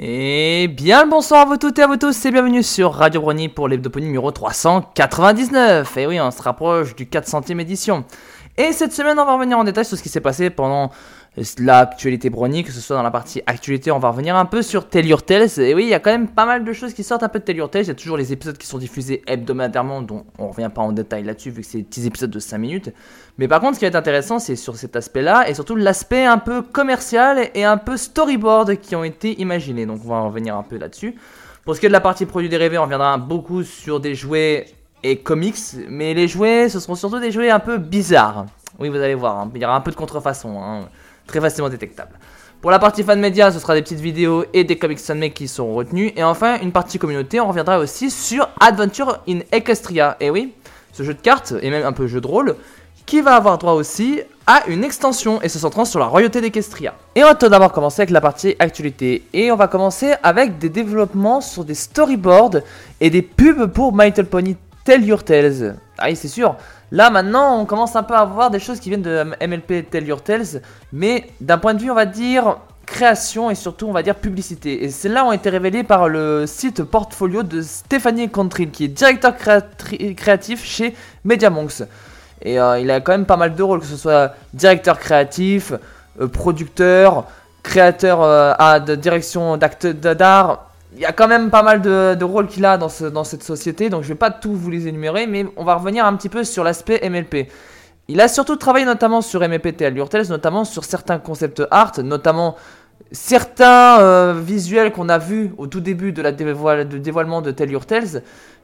Et bien le bonsoir à vous toutes et à vous tous et bienvenue sur Radio Brony pour l'hebdoponie numéro 399. Et oui, on se rapproche du 400e édition. Et cette semaine, on va revenir en détail sur ce qui s'est passé pendant l'actualité Brony, que ce soit dans la partie actualité, on va revenir un peu sur Tell Your Tales. Et oui, il y a quand même pas mal de choses qui sortent un peu de Tell Your Tales. Il y a toujours les épisodes qui sont diffusés hebdomadairement, dont on revient pas en détail là-dessus, vu que c'est des petits épisodes de 5 minutes. Mais par contre, ce qui va être intéressant, c'est sur cet aspect-là, et surtout l'aspect un peu commercial et un peu storyboard qui ont été imaginés. Donc on va revenir un peu là-dessus. Pour ce qui est de la partie produits dérivés, on reviendra beaucoup sur des jouets et comics, mais les jouets, ce seront surtout des jouets un peu bizarres. Oui, vous allez voir, hein. il y aura un peu de contrefaçon. Hein très facilement détectable. Pour la partie fan média, ce sera des petites vidéos et des comics fanmade qui seront retenus. Et enfin, une partie communauté, on reviendra aussi sur Adventure in Equestria. Et oui, ce jeu de cartes, et même un peu jeu de rôle, qui va avoir droit aussi à une extension et se centrant sur la royauté d'Equestria. Et on va tout d'abord commencer avec la partie actualité. Et on va commencer avec des développements sur des storyboards et des pubs pour My Little Pony Tell Your Tales. Ah oui, c'est sûr. Là maintenant on commence un peu à voir des choses qui viennent de MLP Tell Your Tales, mais d'un point de vue on va dire création et surtout on va dire publicité. Et celles-là ont été révélées par le site portfolio de Stéphanie Contril qui est directeur créatif chez Mediamonks. Et euh, il a quand même pas mal de rôles, que ce soit directeur créatif, euh, producteur, créateur euh, de direction d'art, il y a quand même pas mal de, rôles qu'il a dans, cette société, donc je vais pas tout vous les énumérer, mais on va revenir un petit peu sur l'aspect MLP. Il a surtout travaillé notamment sur MLP à notamment sur certains concepts art, notamment certains euh, visuels qu'on a vus au tout début de la dévoilement de Tell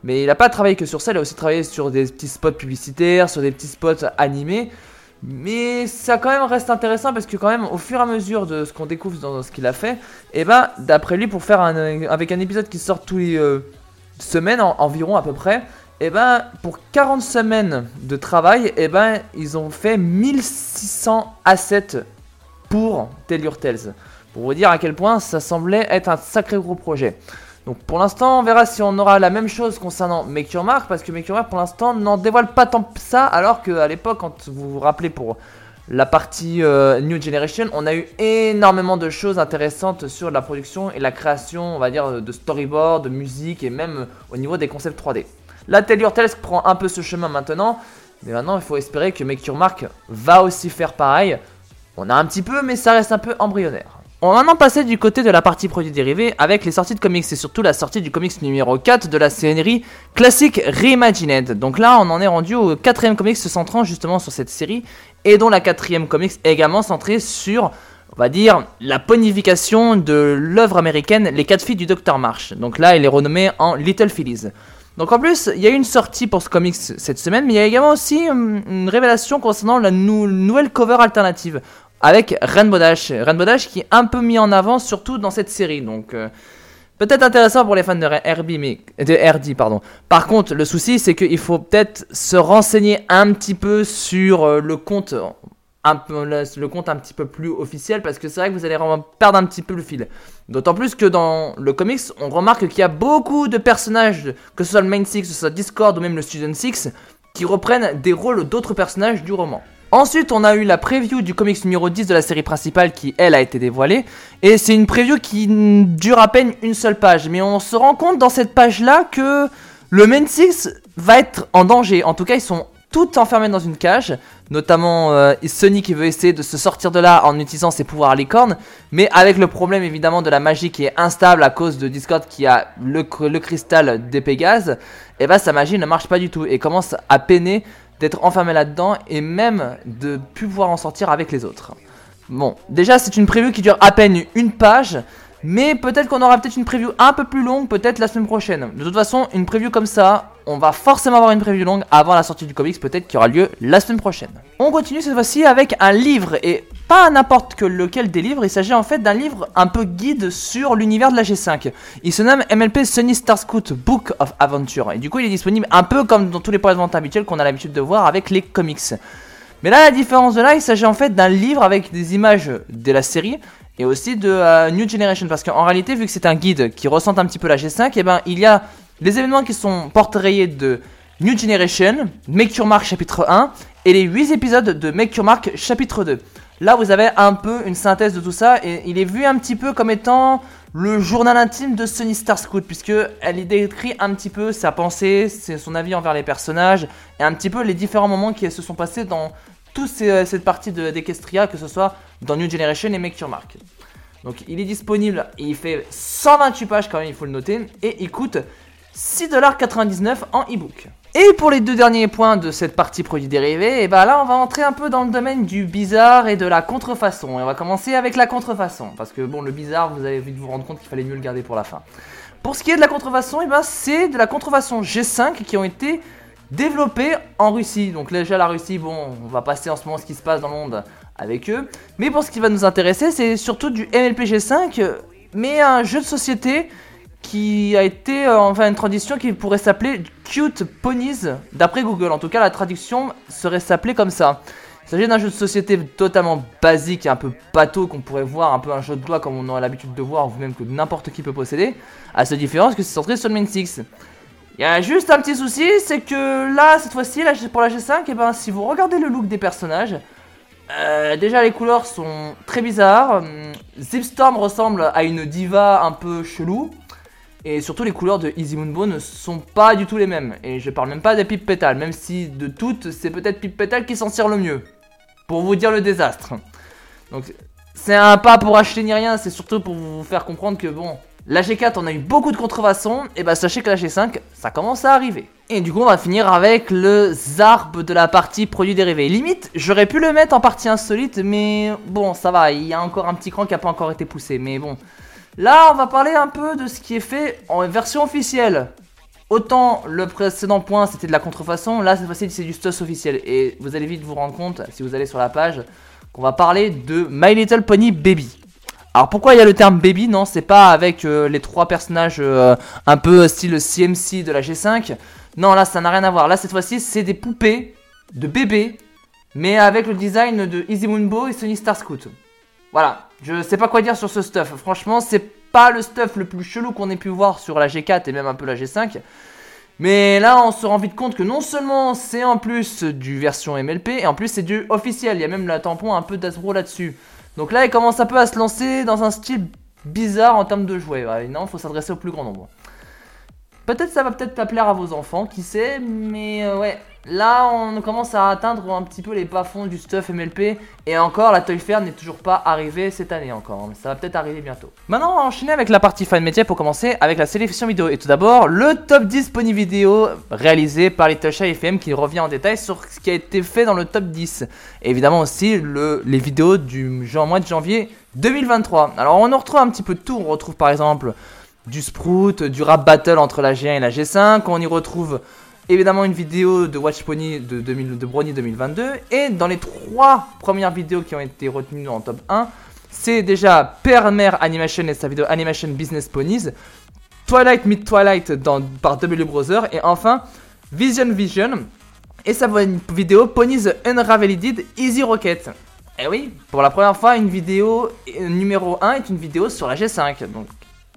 mais il n'a pas travaillé que sur ça, il a aussi travaillé sur des petits spots publicitaires, sur des petits spots animés. Mais ça quand même reste intéressant parce que quand même au fur et à mesure de ce qu'on découvre dans ce qu'il a fait, et eh ben d'après lui pour faire un avec un épisode qui sort tous les euh, semaines environ à peu près, et eh ben pour 40 semaines de travail, et eh ben ils ont fait 1600 assets pour Tell Your Tales. Pour vous dire à quel point ça semblait être un sacré gros projet. Donc pour l'instant, on verra si on aura la même chose concernant Make Your Mark, parce que Make Your Mark pour l'instant n'en dévoile pas tant que ça, alors qu'à l'époque, quand vous vous rappelez pour la partie euh, New Generation, on a eu énormément de choses intéressantes sur la production et la création, on va dire, de storyboard, de musique et même au niveau des concepts 3D. La Tell Your prend un peu ce chemin maintenant, mais maintenant il faut espérer que Make Your Mark va aussi faire pareil. On a un petit peu, mais ça reste un peu embryonnaire. On va maintenant passer du côté de la partie produits dérivés avec les sorties de comics et surtout la sortie du comics numéro 4 de la série classique Reimagined. Donc là, on en est rendu au quatrième comics se centrant justement sur cette série et dont la quatrième comics est également centrée sur, on va dire, la ponification de l'œuvre américaine Les 4 filles du Dr Marsh. Donc là, elle est renommée en Little Phillies. Donc en plus, il y a eu une sortie pour ce comics cette semaine, mais il y a également aussi hum, une révélation concernant la nouvelle cover alternative avec Rainbow Dash. Rainbow Dash qui est un peu mis en avant, surtout dans cette série. Donc, euh, peut-être intéressant pour les fans de RB, mais de RD, pardon. Par contre, le souci, c'est qu'il faut peut-être se renseigner un petit peu sur euh, le compte. Un peu, le compte un petit peu plus officiel parce que c'est vrai que vous allez perdre un petit peu le fil. D'autant plus que dans le comics, on remarque qu'il y a beaucoup de personnages, que ce soit le Main Six, que ce soit Discord ou même le Student Six, qui reprennent des rôles d'autres personnages du roman. Ensuite, on a eu la preview du comics numéro 10 de la série principale qui, elle, a été dévoilée. Et c'est une preview qui dure à peine une seule page. Mais on se rend compte dans cette page-là que le Main Six va être en danger. En tout cas, ils sont tous enfermés dans une cage. Notamment euh, Sony qui veut essayer de se sortir de là en utilisant ses pouvoirs licorne. Mais avec le problème évidemment de la magie qui est instable à cause de Discord qui a le, le cristal des Pégases. Et eh bah ben, sa magie ne marche pas du tout et commence à peiner d'être enfermé là-dedans et même de plus pouvoir en sortir avec les autres. Bon, déjà c'est une preview qui dure à peine une page, mais peut-être qu'on aura peut-être une preview un peu plus longue, peut-être la semaine prochaine. De toute façon, une preview comme ça, on va forcément avoir une preview longue avant la sortie du comics, peut-être qui aura lieu la semaine prochaine. On continue cette fois-ci avec un livre, et pas n'importe que lequel des livres, il s'agit en fait d'un livre un peu guide sur l'univers de la G5. Il se nomme MLP Sunny Star Scout Book of Adventure, et du coup il est disponible un peu comme dans tous les points de habituels qu'on a l'habitude de voir avec les comics. Mais là, la différence de là, il s'agit en fait d'un livre avec des images de la série, et aussi de euh, New Generation parce qu'en réalité vu que c'est un guide qui ressent un petit peu la G5 et eh ben il y a les événements qui sont portrayés de New Generation, Make Your Mark chapitre 1 et les 8 épisodes de Make Your Mark chapitre 2. Là vous avez un peu une synthèse de tout ça et il est vu un petit peu comme étant le journal intime de Sunny Star Scout, puisque elle y décrit un petit peu sa pensée, son avis envers les personnages, et un petit peu les différents moments qui se sont passés dans toute cette partie d'Equestria, que ce soit dans New Generation et Make Your Mark. Donc il est disponible, et il fait 128 pages quand même, il faut le noter, et il coûte 6,99$ en ebook. Et pour les deux derniers points de cette partie produits dérivés, et eh bah ben là on va entrer un peu dans le domaine du bizarre et de la contrefaçon. Et on va commencer avec la contrefaçon, parce que bon le bizarre vous avez vite vous rendre compte qu'il fallait mieux le garder pour la fin. Pour ce qui est de la contrefaçon, et eh ben c'est de la contrefaçon G5 qui ont été développées en Russie. Donc déjà la Russie, bon on va passer en ce moment ce qui se passe dans le monde avec eux. Mais pour ce qui va nous intéresser, c'est surtout du MLP G5, mais un jeu de société qui a été euh, enfin une tradition qui pourrait s'appeler Cute Ponies d'après Google. En tout cas, la traduction serait s'appeler comme ça. Il s'agit d'un jeu de société totalement basique et un peu bateau qu'on pourrait voir, un peu un jeu de doigts comme on aurait l'habitude de voir, ou même que n'importe qui peut posséder, à cette différence que c'est centré sur le main 6. Il y a juste un petit souci, c'est que là, cette fois-ci, pour la G5, et eh ben, si vous regardez le look des personnages, euh, déjà les couleurs sont très bizarres. Zipstorm ressemble à une diva un peu chelou. Et surtout, les couleurs de Easy Moonbow ne sont pas du tout les mêmes. Et je parle même pas des Pip Petal, même si de toutes, c'est peut-être Pip Petal qui s'en tire le mieux. Pour vous dire le désastre. Donc, c'est un pas pour acheter ni rien, c'est surtout pour vous faire comprendre que bon, la G4 on a eu beaucoup de contrefaçons, et bah sachez que la G5 ça commence à arriver. Et du coup on va finir avec le zarb de la partie produits dérivés. Limite, j'aurais pu le mettre en partie insolite, mais bon ça va, il y a encore un petit cran qui a pas encore été poussé, mais bon. Là, on va parler un peu de ce qui est fait en version officielle. Autant le précédent point c'était de la contrefaçon, là cette fois-ci c'est du stuff officiel. Et vous allez vite vous rendre compte, si vous allez sur la page, qu'on va parler de My Little Pony Baby. Alors pourquoi il y a le terme baby? Non, c'est pas avec euh, les trois personnages euh, un peu style CMC de la G5. Non, là ça n'a rien à voir. Là cette fois-ci c'est des poupées de bébés, mais avec le design de Easy Moonbo et Sony Star Scout. Voilà, je sais pas quoi dire sur ce stuff. Franchement, c'est pas le stuff le plus chelou qu'on ait pu voir sur la G4 et même un peu la G5. Mais là, on se rend vite compte que non seulement c'est en plus du version MLP, et en plus c'est du officiel. Il y a même la tampon un peu d'Asbro là-dessus. Donc là, il commence un peu à se lancer dans un style bizarre en termes de jouets. Ouais, non, faut s'adresser au plus grand nombre. Peut-être ça va peut-être pas plaire à vos enfants, qui sait, mais euh, ouais, Là, on commence à atteindre un petit peu les bas-fonds du stuff MLP. Et encore, la Toy Fair n'est toujours pas arrivée cette année encore. Mais ça va peut-être arriver bientôt. Maintenant, on va enchaîner avec la partie fan média pour commencer avec la sélection vidéo. Et tout d'abord, le top 10 pony vidéo réalisé par Shy FM qui revient en détail sur ce qui a été fait dans le top 10. Et évidemment aussi les vidéos du mois de janvier 2023. Alors, on en retrouve un petit peu de tout. On retrouve par exemple du Sprout, du rap battle entre la G1 et la G5. On y retrouve évidemment une vidéo de Watch Pony de, 2000, de Brony 2022. Et dans les trois premières vidéos qui ont été retenues en top 1, c'est déjà Père Mère Animation et sa vidéo Animation Business Ponies, Twilight Mid Twilight par W Brother, et enfin Vision Vision et sa vidéo Ponies Unraveled Easy Rocket. Et eh oui, pour la première fois, une vidéo numéro 1 est une vidéo sur la G5. Donc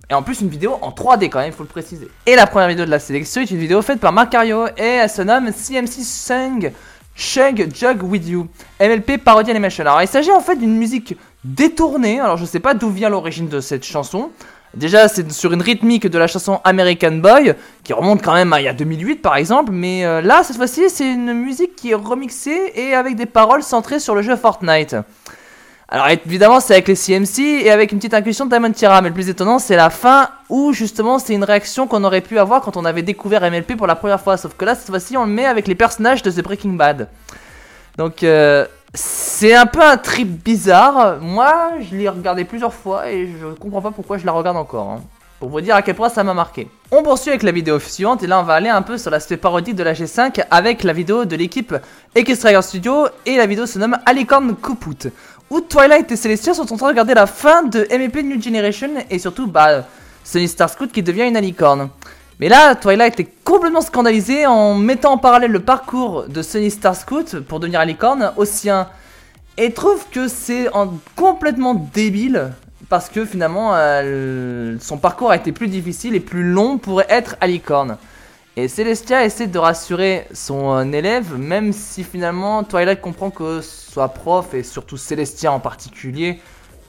et en plus une vidéo en 3D quand même, il faut le préciser. Et la première vidéo de la sélection est une vidéo faite par Macario et elle se nomme CMC Sung Chug Jug With You, MLP Parody Animation. Alors il s'agit en fait d'une musique détournée, alors je sais pas d'où vient l'origine de cette chanson. Déjà, c'est sur une rythmique de la chanson American Boy, qui remonte quand même à il y a 2008 par exemple, mais euh, là, cette fois-ci, c'est une musique qui est remixée et avec des paroles centrées sur le jeu Fortnite. Alors évidemment c'est avec les CMC et avec une petite incursion de Diamond Tira, mais le plus étonnant c'est la fin où justement c'est une réaction qu'on aurait pu avoir quand on avait découvert MLP pour la première fois, sauf que là cette fois-ci on le met avec les personnages de The Breaking Bad. Donc euh, c'est un peu un trip bizarre, moi je l'ai regardé plusieurs fois et je comprends pas pourquoi je la regarde encore. Hein. Pour vous dire à quel point ça m'a marqué. On poursuit avec la vidéo suivante et là on va aller un peu sur l'aspect parodique de la G5 avec la vidéo de l'équipe Equestrian Studio et la vidéo se nomme Alicorn Kuput où Twilight et Celestia sont en train de regarder la fin de MEP New Generation et surtout bah Sunny Star Scout qui devient une alicorne. Mais là, Twilight est complètement scandalisé en mettant en parallèle le parcours de Sunny Star Scout pour devenir alicorne au sien et trouve que c'est complètement débile parce que finalement son parcours a été plus difficile et plus long pour être alicorne. Et Celestia essaie de rassurer son euh, élève, même si finalement Twilight comprend que soit prof, et surtout Celestia en particulier,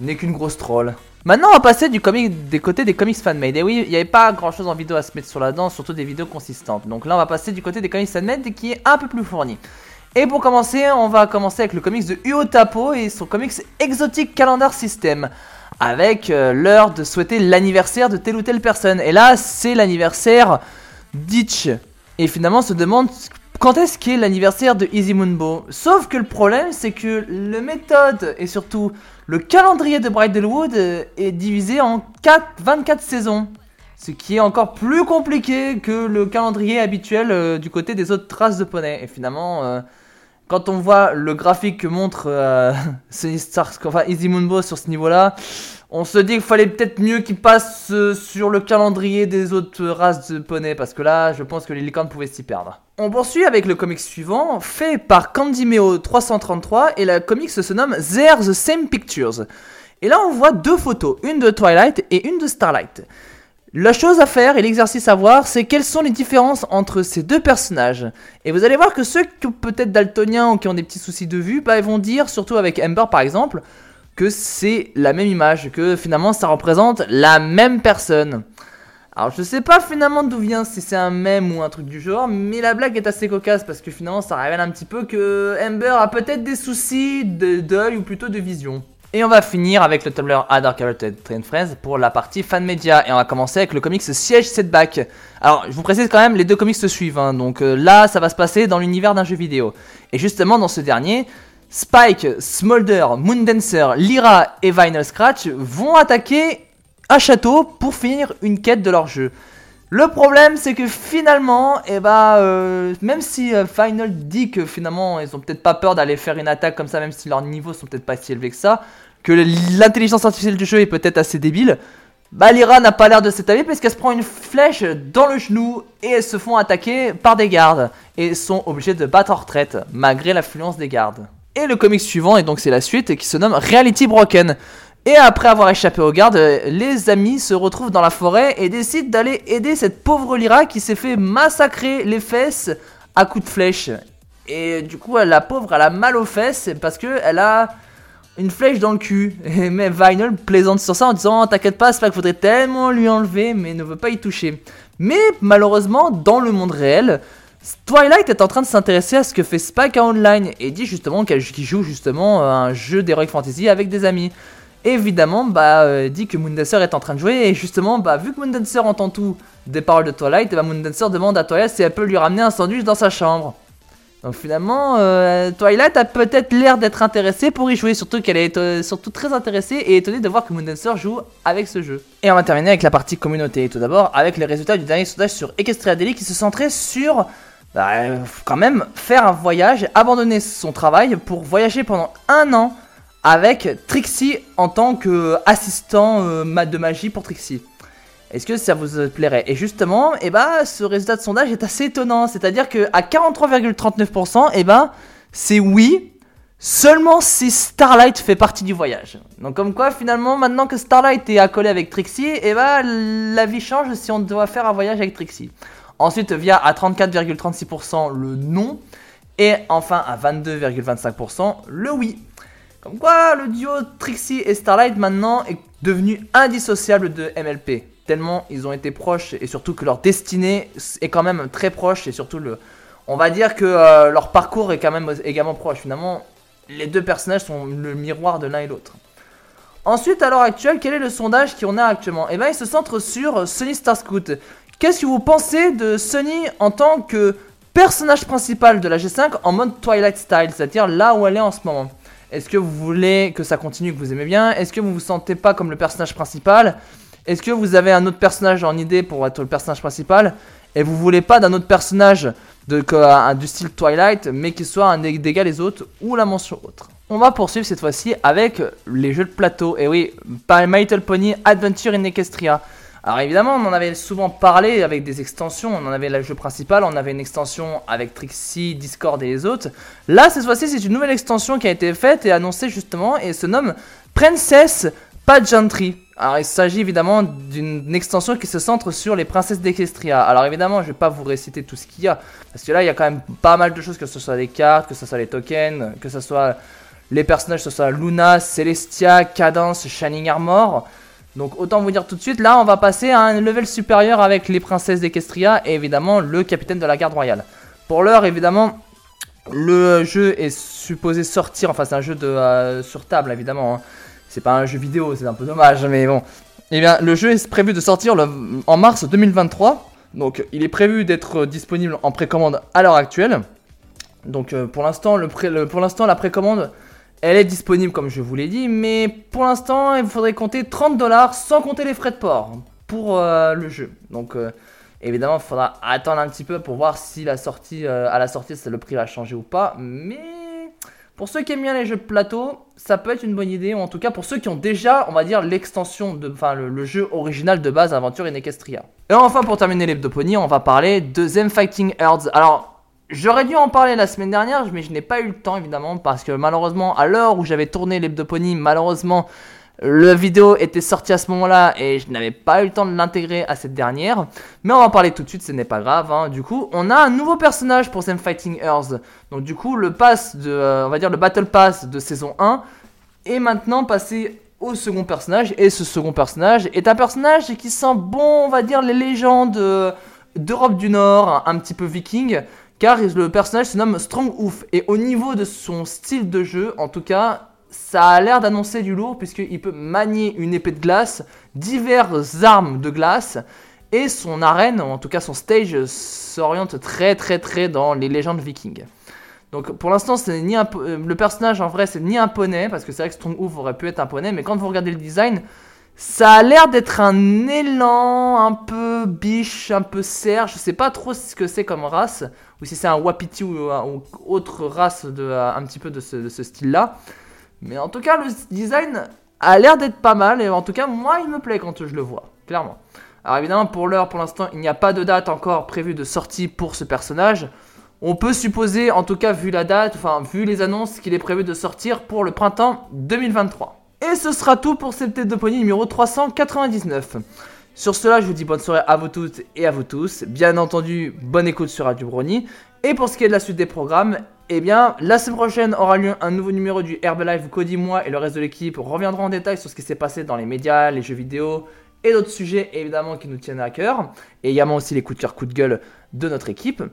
n'est qu'une grosse troll. Maintenant, on va passer du comic, des côtés des comics fan-made. Et oui, il n'y avait pas grand-chose en vidéo à se mettre sur la dent, surtout des vidéos consistantes. Donc là, on va passer du côté des comics fan-made qui est un peu plus fourni. Et pour commencer, on va commencer avec le comics de Uo Tapo et son comics Exotic Calendar System. Avec euh, l'heure de souhaiter l'anniversaire de telle ou telle personne. Et là, c'est l'anniversaire d'Itch. Et finalement, se demande quand est-ce qu'est l'anniversaire de Easy Moonbo Sauf que le problème, c'est que le méthode et surtout le calendrier de Bridalwood euh, est divisé en 4, 24 saisons. Ce qui est encore plus compliqué que le calendrier habituel euh, du côté des autres traces de poney. Et finalement, euh, quand on voit le graphique que montre Easy Moonbo sur ce niveau-là, on se dit qu'il fallait peut-être mieux qu'il passe euh, sur le calendrier des autres races de poney, parce que là, je pense que les licornes pouvaient s'y perdre. On poursuit avec le comic suivant, fait par Candymeo 333, et la comic se nomme They're the Same Pictures. Et là, on voit deux photos, une de Twilight et une de Starlight. La chose à faire et l'exercice à voir, c'est quelles sont les différences entre ces deux personnages. Et vous allez voir que ceux qui ont peut-être daltoniens ou qui ont des petits soucis de vue, bah, ils vont dire, surtout avec Amber par exemple, que c'est la même image, que finalement ça représente la même personne. Alors je sais pas finalement d'où vient si c'est un mème ou un truc du genre, mais la blague est assez cocasse parce que finalement ça révèle un petit peu que Amber a peut-être des soucis d'œil ou plutôt de vision. Et on va finir avec le Tumblr Adar Train Friends pour la partie fan média. Et on va commencer avec le comics Siege Setback. Alors, je vous précise quand même, les deux comics se suivent. Hein. donc euh, là, ça va se passer dans l'univers d'un jeu vidéo. Et justement, dans ce dernier, Spike, Smolder, Moondancer, Lyra et Vinyl Scratch vont attaquer un château pour finir une quête de leur jeu. Le problème, c'est que finalement, eh bah, euh, même si euh, Final dit que finalement, ils ont peut-être pas peur d'aller faire une attaque comme ça, même si leurs niveaux sont peut-être pas si élevés que ça, que l'intelligence artificielle du jeu est peut-être assez débile, bah Lyra n'a pas l'air de avis parce qu'elle se prend une flèche dans le genou et elles se font attaquer par des gardes et sont obligées de battre en retraite malgré l'affluence des gardes. Et le comic suivant, et donc c'est la suite, qui se nomme Reality Broken. Et après avoir échappé aux gardes, les amis se retrouvent dans la forêt et décident d'aller aider cette pauvre Lyra qui s'est fait massacrer les fesses à coups de flèche. Et du coup, la pauvre, elle a mal aux fesses parce que elle a une flèche dans le cul. mais Vinyl plaisante sur ça en disant T'inquiète pas, c'est pas qu'il faudrait tellement lui enlever, mais ne veut pas y toucher. Mais malheureusement, dans le monde réel, Twilight est en train de s'intéresser à ce que fait Spike Online et dit justement qu'elle joue justement un jeu d'Heroic Fantasy avec des amis. Évidemment, bah, euh, dit que Moondancer est en train de jouer et justement, bah, vu que Moondancer entend tout des paroles de Twilight, bah, Moondancer demande à Twilight si elle peut lui ramener un sandwich dans sa chambre. Donc finalement, euh, Twilight a peut-être l'air d'être intéressée pour y jouer, surtout qu'elle est euh, surtout très intéressée et étonnée de voir que Moondancer joue avec ce jeu. Et on va terminer avec la partie communauté, tout d'abord avec les résultats du dernier sondage sur Equestria Daily qui se centrait sur bah, quand même faire un voyage, abandonner son travail pour voyager pendant un an avec Trixie en tant qu'assistant euh, de magie pour Trixie. Est-ce que ça vous plairait? Et justement, eh ben, ce résultat de sondage est assez étonnant. C'est-à-dire qu'à 43,39%, eh ben, c'est oui, seulement si Starlight fait partie du voyage. Donc comme quoi, finalement, maintenant que Starlight est accolé avec Trixie, eh ben, la vie change si on doit faire un voyage avec Trixie. Ensuite, via à 34,36% le non. Et enfin à 22,25% le oui. Comme quoi, le duo Trixie et Starlight maintenant est devenu indissociable de MLP. Tellement ils ont été proches et surtout que leur destinée est quand même très proche et surtout le. On va dire que euh, leur parcours est quand même également proche. Finalement, les deux personnages sont le miroir de l'un et l'autre. Ensuite, à l'heure actuelle, quel est le sondage qu'on a actuellement? Eh bien, il se centre sur Sony Star Scout. Qu'est-ce que vous pensez de Sony en tant que personnage principal de la G5 en mode Twilight Style, c'est-à-dire là où elle est en ce moment? Est-ce que vous voulez que ça continue, que vous aimez bien? Est-ce que vous vous sentez pas comme le personnage principal? Est-ce que vous avez un autre personnage en idée pour être le personnage principal? Et vous voulez pas d'un autre personnage de, du style Twilight, mais qui soit un d'égal les autres ou la mention autre? On va poursuivre cette fois-ci avec les jeux de plateau. Et oui, My Little Pony Adventure in Equestria. Alors évidemment, on en avait souvent parlé avec des extensions. On en avait le jeu principal, on avait une extension avec Trixie, Discord et les autres. Là, cette fois-ci, c'est une nouvelle extension qui a été faite et annoncée justement et se nomme Princess Pageantry. Alors il s'agit évidemment d'une extension qui se centre sur les princesses d'Equestria. Alors évidemment, je vais pas vous réciter tout ce qu'il y a parce que là, il y a quand même pas mal de choses, que ce soit les cartes, que ce soit les tokens, que ce soit les personnages, que ce soit Luna, Celestia, Cadence, Shining Armor. Donc autant vous dire tout de suite, là on va passer à un level supérieur avec les princesses d'Equestria et évidemment le capitaine de la garde royale. Pour l'heure évidemment, le jeu est supposé sortir, enfin c'est un jeu de, euh, sur table évidemment, hein. c'est pas un jeu vidéo, c'est un peu dommage, mais bon. Eh bien le jeu est prévu de sortir en mars 2023, donc il est prévu d'être disponible en précommande à l'heure actuelle. Donc euh, pour l'instant, l'instant la précommande elle est disponible comme je vous l'ai dit, mais pour l'instant il faudrait compter 30 dollars sans compter les frais de port pour euh, le jeu. Donc euh, évidemment il faudra attendre un petit peu pour voir si la sortie, à la sortie le prix va changer ou pas. Mais pour ceux qui aiment bien les jeux de plateau, ça peut être une bonne idée, ou en tout cas pour ceux qui ont déjà, on va dire, l'extension, de, enfin le, jeu original de base Aventure in Equestria. Et enfin pour terminer l'hebdoponie, on va parler de Them Fighting Earths. Alors J'aurais dû en parler la semaine dernière, mais je n'ai pas eu le temps évidemment parce que malheureusement, à l'heure où j'avais tourné l'hebdoponie, malheureusement, la vidéo était sortie à ce moment-là et je n'avais pas eu le temps de l'intégrer à cette dernière. Mais on va en parler tout de suite, ce n'est pas grave. Hein. Du coup, on a un nouveau personnage pour Them Fighting Earth. Donc du coup, le pass de, euh, on va dire le Battle Pass de saison 1 est maintenant passé au second personnage. Et ce second personnage est un personnage qui sent bon, on va dire, les légendes euh, d'Europe du Nord, un petit peu viking car le personnage se nomme Strong Ouf. Et au niveau de son style de jeu, en tout cas, ça a l'air d'annoncer du lourd, puisqu'il peut manier une épée de glace, diverses armes de glace, et son arène, ou en tout cas son stage, s'oriente très très très dans les légendes vikings. Donc pour l'instant, c'est ni un, euh, le personnage en vrai, c'est ni un poney, parce que c'est vrai que Strong Ouf aurait pu être un poney, mais quand vous regardez le design, ça a l'air d'être un élan un peu biche, un peu cerf. Je sais pas trop ce que c'est comme race, ou si c'est un wapiti ou, autre race de, un petit peu de ce, style-là. Mais en tout cas, le design a l'air d'être pas mal, et en tout cas, moi, il me plaît quand je le vois, clairement. Alors évidemment, pour l'heure, pour l'instant, il n'y a pas de date encore prévue de sortie pour ce personnage. On peut supposer, en tout cas vu la date, enfin vu les annonces, qu'il est prévu de sortir pour le printemps 2023. Et ce sera tout pour cette tête de pony numéro 399. Sur cela, je vous dis bonne soirée à vous toutes et à vous tous. Bien entendu, bonne écoute sur Radio Brony. Et pour ce qui est de la suite des programmes, eh bien, la semaine prochaine aura lieu un nouveau numéro du Herbalife. Cody, moi et le reste de l'équipe reviendront en détail sur ce qui s'est passé dans les médias, les jeux vidéo et d'autres sujets évidemment qui nous tiennent à cœur. Et également aussi les coups de cœur, coups de gueule de notre équipe.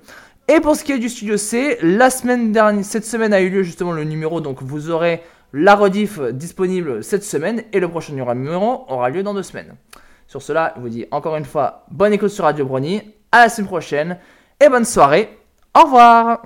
Et pour ce qui est du studio C, la semaine dernière, cette semaine a eu lieu justement le numéro, donc vous aurez la rediff disponible cette semaine et le prochain numéro aura lieu dans deux semaines. Sur cela, je vous dis encore une fois bonne écoute sur Radio Brony, à la semaine prochaine et bonne soirée. Au revoir